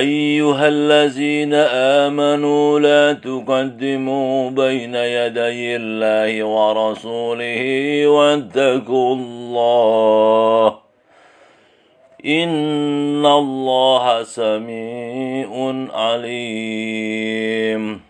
أيها الذين آمنوا لا تقدموا بين يدي الله ورسوله واتقوا الله. إن الله سميع عليم.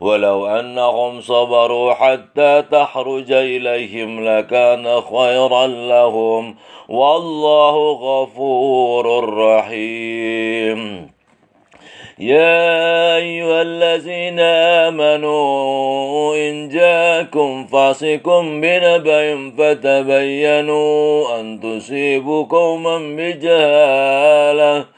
ولو أنهم صبروا حتى تخرج إليهم لكان خيرا لهم. والله غفور رحيم. يا أيها الذين آمنوا إن جاءكم فاسق بنبأ فتبينوا أن تصيبوا قوما بجهالة.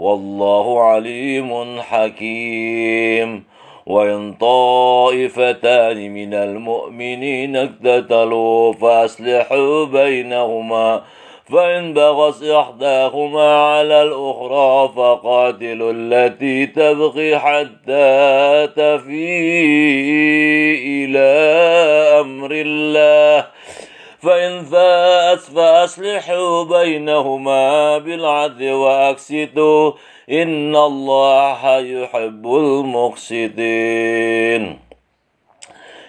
والله عليم حكيم. وإن طائفتان من المؤمنين اقتتلوا فأصلحوا بينهما فإن بغت إحداهما على الأخرى فقاتلوا التي تبغي حتى تفيء إلى أمر الله. فإن فاءت فأصلحوا بينهما بالعدل وأقسطوا. إن الله يحب المقسطين.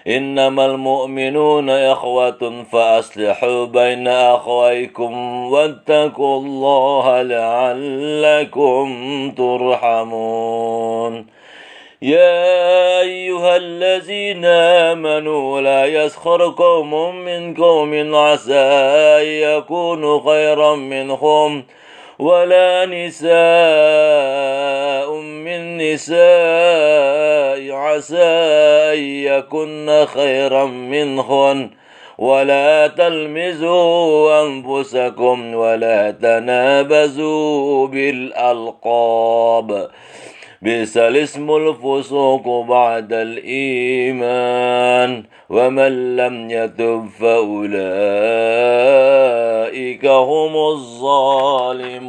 إنما المؤمنون إخوة فأصلحوا بين أخويكم واتقوا الله لعلكم ترحمون. يا أيها الذين آمنوا لا يسخر قوم من قوم عسى أن يكونوا خيرا منهم ولا نساء من نساء عسى أن يكن خيرا منهن. ولا تلمزوا أنفسكم ولا تنابزوا بالألقاب. بئس الاسم الفسوق بعد الإيمان ومن لم يتب فأولئك هم الظالمون.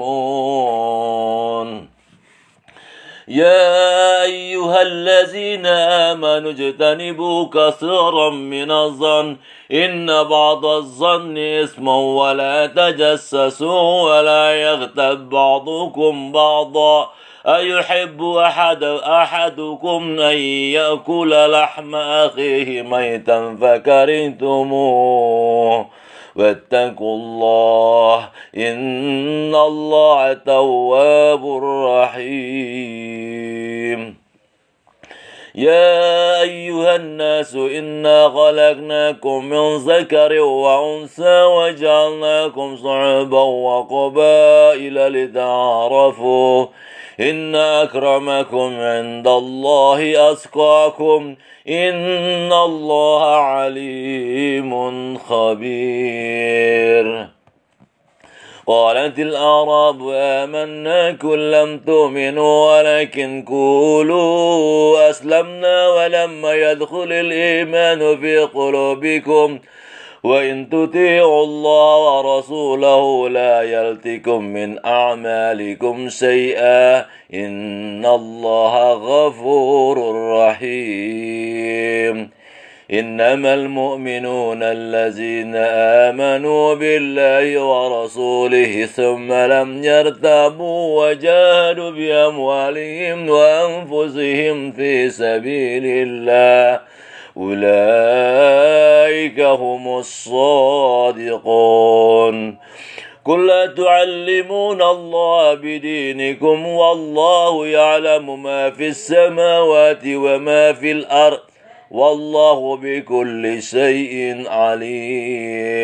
يا أيها الذين آمنوا اجتنبوا كثيرا من الظن إن بعض الظن اسم ولا تجسسوا ولا يغتب بعضكم بعضا. أيحب أحد أحدكم أن يأكل لحم أخيه ميتا فكرهتموه. واتقوا الله إن الله تواب رحيم. يا أيها الناس إنا خلقناكم من ذكر وأنثى وجعلناكم صعبا وقبائل لتعارفوا إن أكرمكم عند الله أسقاكم إن الله عليم خبير قالت الأعراب آمنا كن لم تؤمنوا ولكن قولوا أسلمنا ولما يدخل الإيمان في قلوبكم وإن تطيعوا الله ورسوله لا يلتكم من أعمالكم شيئا إن الله غفور رحيم. إنما المؤمنون الذين آمنوا بالله ورسوله ثم لم يرتابوا وجاهدوا بأموالهم وأنفسهم في سبيل الله أولئك هم الصادقون. قل لا تعلمون الله بدينكم والله يعلم ما في السماوات وما في الأرض والله بكل شيء عليم.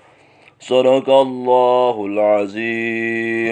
صدق الله العظيم.